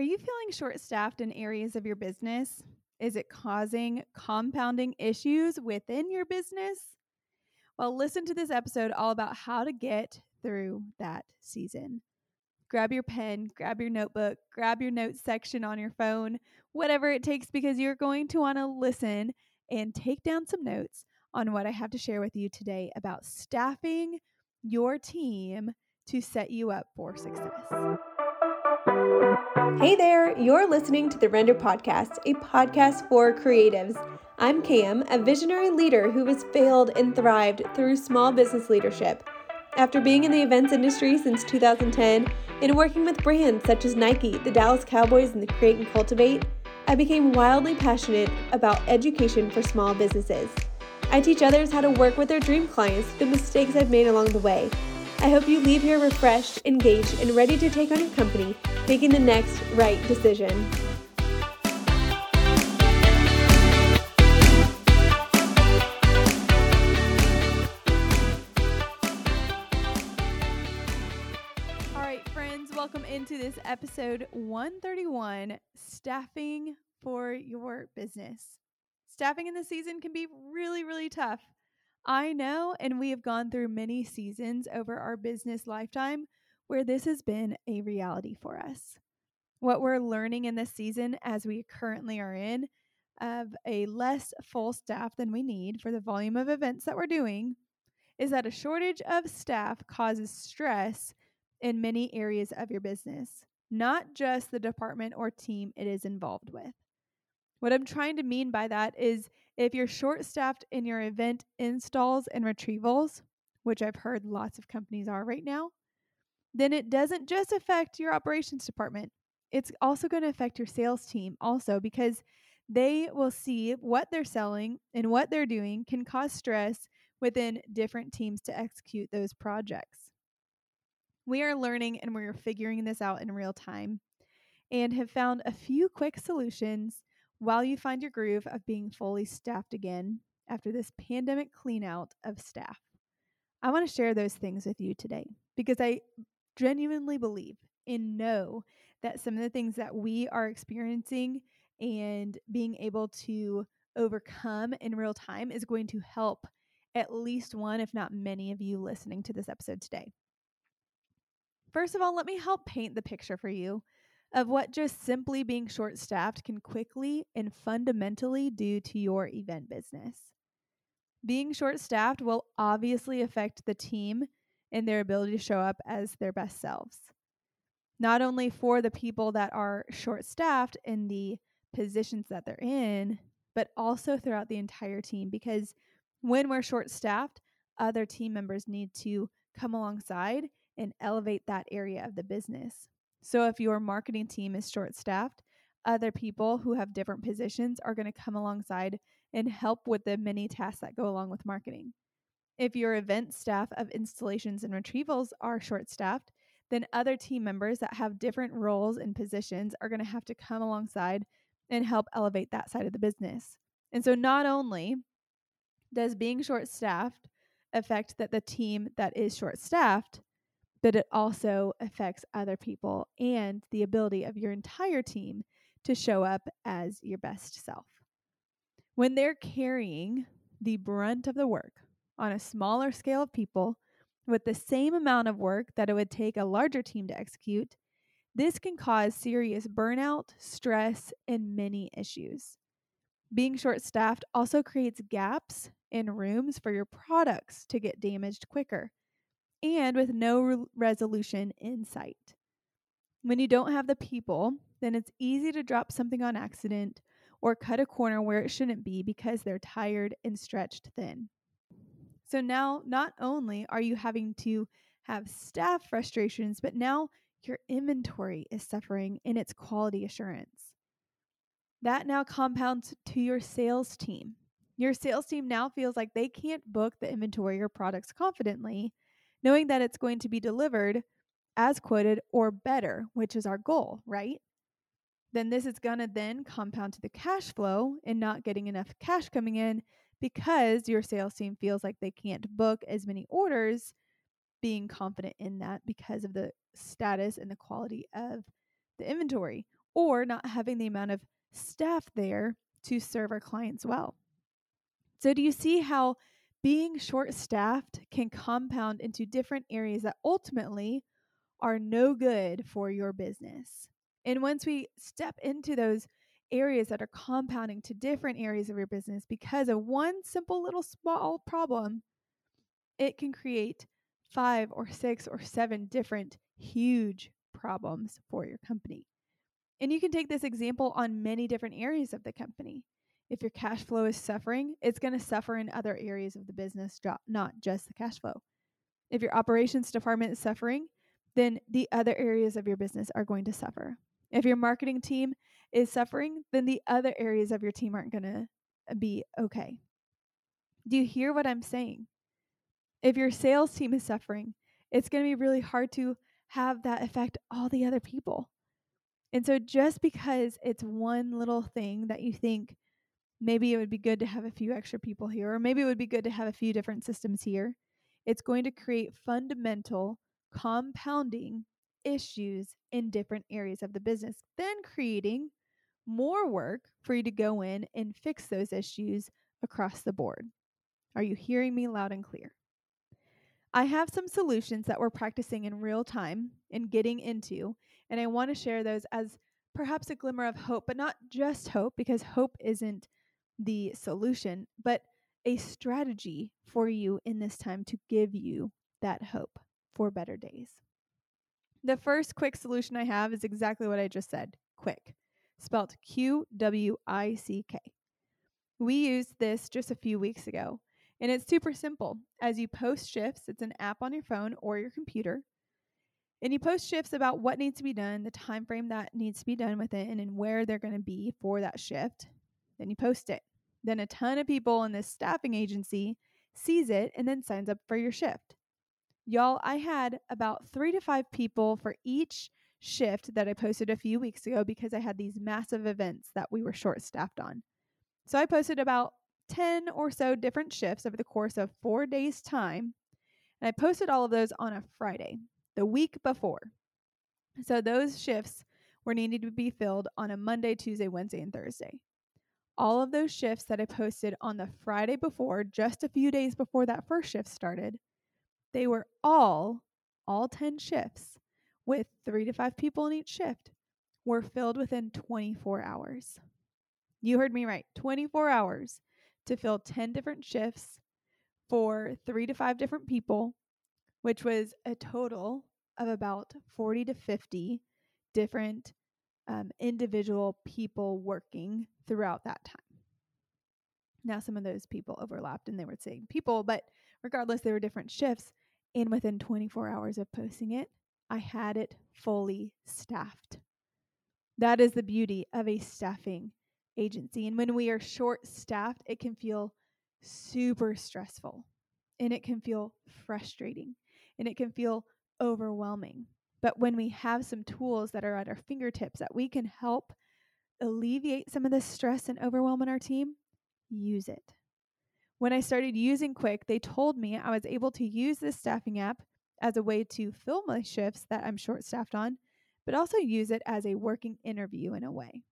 Are you feeling short staffed in areas of your business? Is it causing compounding issues within your business? Well, listen to this episode all about how to get through that season. Grab your pen, grab your notebook, grab your notes section on your phone, whatever it takes, because you're going to want to listen and take down some notes on what I have to share with you today about staffing your team to set you up for success. Hey there, you're listening to the Render Podcast, a podcast for creatives. I'm Cam, a visionary leader who has failed and thrived through small business leadership. After being in the events industry since 2010 and working with brands such as Nike, the Dallas Cowboys, and the Create and Cultivate, I became wildly passionate about education for small businesses. I teach others how to work with their dream clients, the mistakes I've made along the way, I hope you leave here refreshed, engaged, and ready to take on your company, making the next right decision. All right, friends, welcome into this episode 131 Staffing for Your Business. Staffing in the season can be really, really tough. I know, and we have gone through many seasons over our business lifetime where this has been a reality for us. What we're learning in this season, as we currently are in, of a less full staff than we need for the volume of events that we're doing, is that a shortage of staff causes stress in many areas of your business, not just the department or team it is involved with. What I'm trying to mean by that is if you're short staffed in your event installs and retrievals, which I've heard lots of companies are right now, then it doesn't just affect your operations department. It's also going to affect your sales team also because they will see what they're selling and what they're doing can cause stress within different teams to execute those projects. We are learning and we're figuring this out in real time and have found a few quick solutions while you find your groove of being fully staffed again after this pandemic cleanout of staff. I want to share those things with you today because I genuinely believe and know that some of the things that we are experiencing and being able to overcome in real time is going to help at least one, if not many, of you listening to this episode today. First of all, let me help paint the picture for you of what just simply being short staffed can quickly and fundamentally do to your event business. Being short staffed will obviously affect the team and their ability to show up as their best selves. Not only for the people that are short staffed in the positions that they're in, but also throughout the entire team. Because when we're short staffed, other team members need to come alongside and elevate that area of the business. So if your marketing team is short staffed, other people who have different positions are going to come alongside and help with the many tasks that go along with marketing. If your event staff of installations and retrievals are short staffed, then other team members that have different roles and positions are going to have to come alongside and help elevate that side of the business. And so not only does being short staffed affect that the team that is short staffed but it also affects other people and the ability of your entire team to show up as your best self. When they're carrying the brunt of the work on a smaller scale of people with the same amount of work that it would take a larger team to execute, this can cause serious burnout, stress, and many issues. Being short staffed also creates gaps in rooms for your products to get damaged quicker and with no re- resolution in sight. When you don't have the people, then it's easy to drop something on accident or cut a corner where it shouldn't be because they're tired and stretched thin. So now, not only are you having to have staff frustrations, but now your inventory is suffering in its quality assurance. That now compounds to your sales team. Your sales team now feels like they can't book the inventory or products confidently knowing that it's going to be delivered as quoted or better, which is our goal, right? Then this is going to then compound to the cash flow and not getting enough cash coming in because your sales team feels like they can't book as many orders, being confident in that because of the status and the quality of the inventory. or not having the amount of staff there to serve our clients well. So, do you see how being short staffed can compound into different areas that ultimately are no good for your business? And once we step into those areas that are compounding to different areas of your business because of one simple little small problem, it can create five or six or seven different huge problems for your company. And you can take this example on many different areas of the company. If your cash flow is suffering, it's going to suffer in other areas of the business, not just the cash flow. If your operations department is suffering, then the other areas of your business are going to suffer. If your marketing team is suffering, then the other areas of your team aren't going to uh, be okay. Do you hear what I'm saying? If your sales team is suffering, it's going to be really hard to have that affect all the other people. And so, just because it's one little thing that you think maybe it would be good to have a few extra people here, or maybe it would be good to have a few different systems here, it's going to create fundamental compounding issues in different areas of the business, then creating more work for you to go in and fix those issues across the board. Are you hearing me loud and clear? I have some solutions that we're practicing in real time and getting into, and I want to share those as perhaps a glimmer of hope, but not just hope, because hope isn't the solution, but a strategy for you in this time to give you that hope for better days. The first quick solution I have is exactly what I just said quick, spelled Q W I C K. We used this just a few weeks ago, and it's super simple. As you post shifts, it's an app on your phone or your computer, and you post shifts about what needs to be done, the time frame that needs to be done within, and where they're going to be for that shift. Then you post it. Then a ton of people in this staffing agency sees it and then signs up for your shift. Y'all, I had about three to five people for each shift that I posted a few weeks ago because I had these massive events that we were short staffed on. So I posted about 10 or so different shifts over the course of four days' time. And I posted all of those on a Friday, the week before. So those shifts were needed to be filled on a Monday, Tuesday, Wednesday, and Thursday. All of those shifts that I posted on the Friday before, just a few days before that first shift started, they were all, all 10 shifts with three to five people in each shift, were filled within 24 hours. You heard me right 24 hours to fill 10 different shifts for three to five different people, which was a total of about 40 to 50 different um, individual people working throughout that time. Now, some of those people overlapped and they were saying people, but regardless, they were different shifts. And within 24 hours of posting it, I had it fully staffed. That is the beauty of a staffing agency. And when we are short staffed, it can feel super stressful and it can feel frustrating and it can feel overwhelming. But when we have some tools that are at our fingertips that we can help alleviate some of the stress and overwhelm in our team, use it. When I started using Qwick, they told me I was able to use this staffing app as a way to fill my shifts that I'm short staffed on, but also use it as a working interview in a way.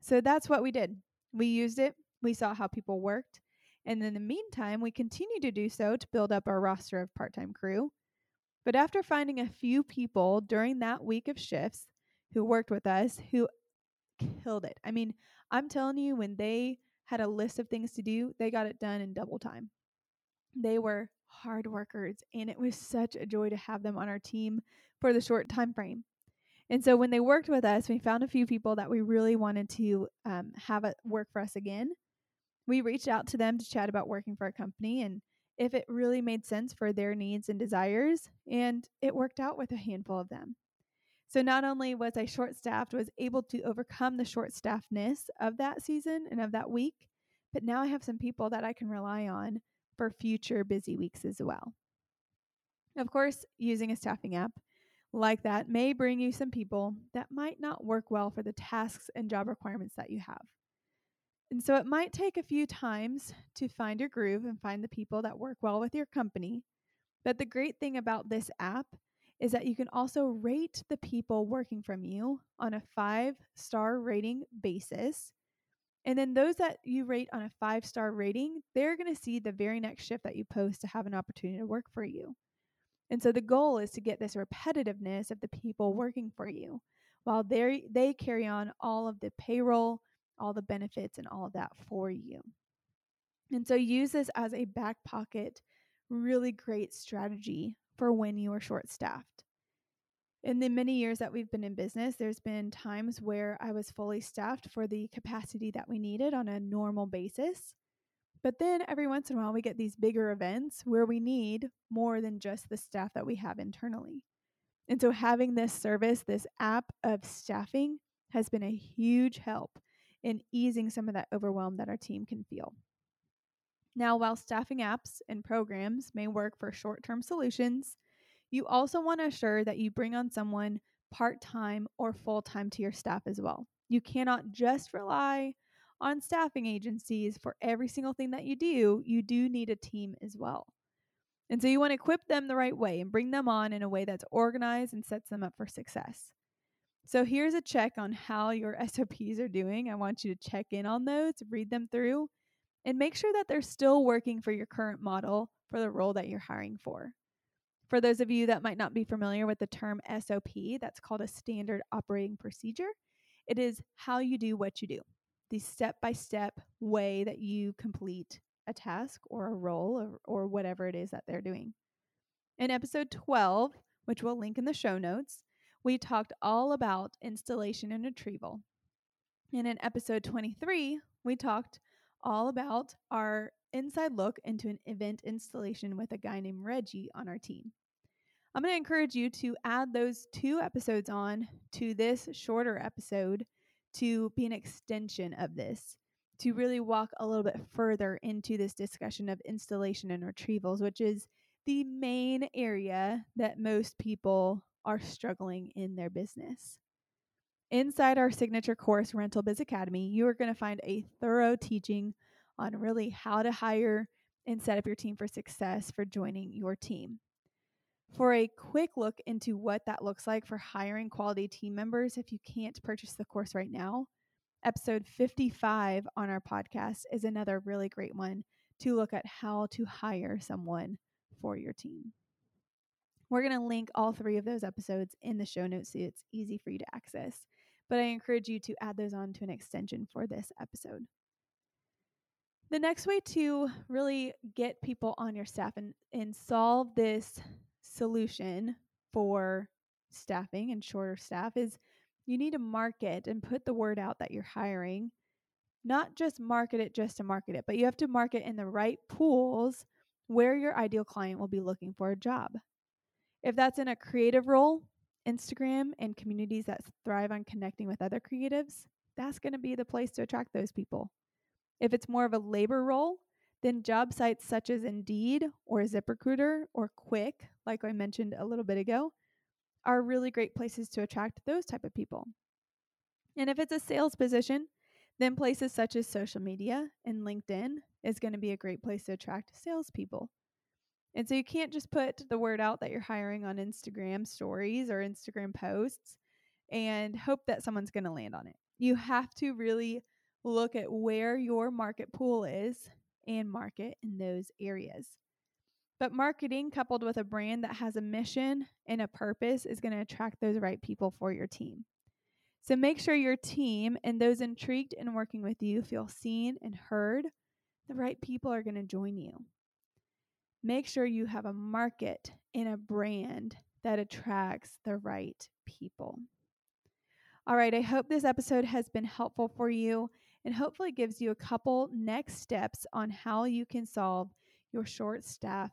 So that's what we did. We used it, we saw how people worked, and in the meantime, we continued to do so to build up our roster of part time crew. But after finding a few people during that week of shifts who worked with us who killed it. I mean, I'm telling you, when they had a list of things to do, they got it done in double time. They were hard workers and it was such a joy to have them on our team for the short time frame. And so when they worked with us, we found a few people that we really wanted to um, have it work for us again. We reached out to them to chat about working for a company and if it really made sense for their needs and desires, and it worked out with a handful of them. So not only was I short staffed, was able to overcome the short staffedness of that season and of that week, but now I have some people that I can rely on for future busy weeks as well. Of course, using a staffing app like that may bring you some people that might not work well for the tasks and job requirements that you have. And so it might take a few times to find your groove and find the people that work well with your company. But the great thing about this app is that you can also rate the people working from you on a five star rating basis. And then those that you rate on a five star rating, they're going to see the very next shift that you post to have an opportunity to work for you. And so the goal is to get this repetitiveness of the people working for you while they they carry on all of the payroll, all the benefits and all of that for you. And so use this as a back pocket really great strategy for when you are short staffed. In the many years that we've been in business, there's been times where I was fully staffed for the capacity that we needed on a normal basis. But then every once in a while, we get these bigger events where we need more than just the staff that we have internally. And so, having this service, this app of staffing, has been a huge help in easing some of that overwhelm that our team can feel. Now, while staffing apps and programs may work for short term solutions, you also want to assure that you bring on someone part time or full time to your staff as well. You cannot just rely on staffing agencies for every single thing that you do. You do need a team as well. And so you want to equip them the right way and bring them on in a way that's organized and sets them up for success. So here's a check on how your SOPs are doing. I want you to check in on those, read them through, and make sure that they're still working for your current model for the role that you're hiring for. For those of you that might not be familiar with the term SOP, that's called a standard operating procedure. It is how you do what you do, the step by step way that you complete a task or a role or, or whatever it is that they're doing. In episode 12, which we'll link in the show notes, we talked all about installation and retrieval. And in episode 23, we talked all about our inside look into an event installation with a guy named Reggie on our team. I'm going to encourage you to add those two episodes on to this shorter episode to be an extension of this, to really walk a little bit further into this discussion of installation and retrievals, which is the main area that most people are struggling in their business. Inside our signature course, Rental Biz Academy, you are going to find a thorough teaching on really how to hire and set up your team for success for joining your team. For a quick look into what that looks like for hiring quality team members, if you can't purchase the course right now, episode 55 on our podcast is another really great one to look at how to hire someone for your team. We're going to link all three of those episodes in the show notes so it's easy for you to access but I encourage you to add those on to an extension for this episode. The next way to really get people on your staff and, and solve this solution for staffing and shorter staff is you need to market and put the word out that you're hiring. Not just market it just to market it, but you have to market in the right pools where your ideal client will be looking for a job. If that's in a creative role, Instagram and communities that thrive on connecting with other creatives, that's going to be the place to attract those people. If it's more of a labor role, then job sites such as Indeed or ZipRecruiter or Qwick, like I mentioned a little bit ago, are really great places to attract those type of people. And if it's a sales position, then places such as social media and LinkedIn is going to be a great place to attract salespeople. And so you can't just put the word out that you're hiring on Instagram stories or Instagram posts and hope that someone's going to land on it. You have to really look at where your market pool is and market in those areas. But marketing coupled with a brand that has a mission and a purpose is going to attract those right people for your team. So make sure your team and those intrigued in working with you feel seen and heard. The right people are going to join you make sure you have a market and a brand that attracts the right people. All right, I hope this episode has been helpful for you and hopefully gives you a couple next steps on how you can solve your short staff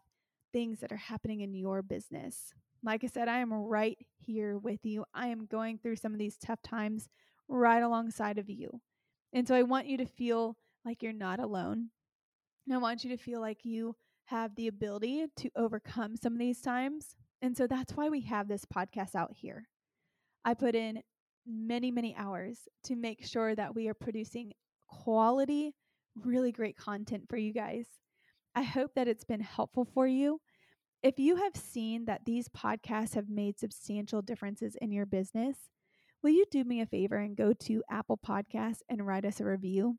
things that are happening in your business. Like I said, I am right here with you. I am going through some of these tough times right alongside of you. And so I want you to feel like you're not alone. And I want you to feel like you have the ability to overcome some of these times. And so that's why we have this podcast out here. I put in many, many hours to make sure that we are producing quality, really great content for you guys. I hope that it's been helpful for you. If you have seen that these podcasts have made substantial differences in your business, will you do me a favor and go to Apple Podcasts and write us a review?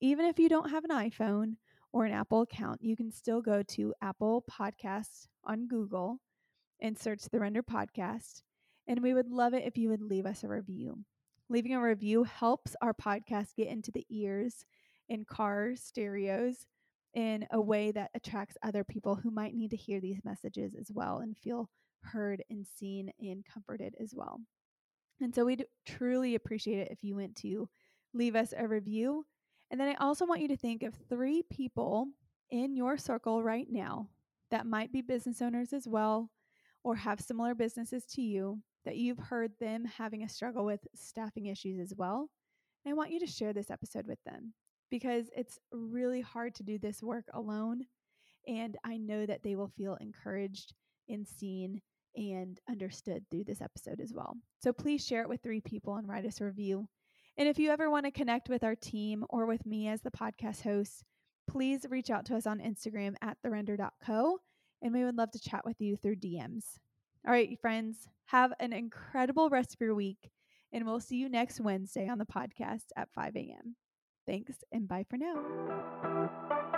Even if you don't have an iPhone or an Apple account, you can still go to Apple Podcasts on Google and search the Render Podcast. And we would love it if you would leave us a review. Leaving a review helps our podcast get into the ears in car stereos in a way that attracts other people who might need to hear these messages as well and feel heard and seen and comforted as well. And so we'd truly appreciate it if you went to leave us a review. And then I also want you to think of three people in your circle right now that might be business owners as well or have similar businesses to you that you've heard them having a struggle with staffing issues as well. And I want you to share this episode with them because it's really hard to do this work alone. And I know that they will feel encouraged and seen and understood through this episode as well. So please share it with three people and write us a review. And if you ever want to connect with our team or with me as the podcast host, please reach out to us on Instagram at therender.co and we would love to chat with you through DMs. All right, friends, have an incredible rest of your week, and we'll see you next Wednesday on the podcast at 5 a.m. Thanks, and bye for now.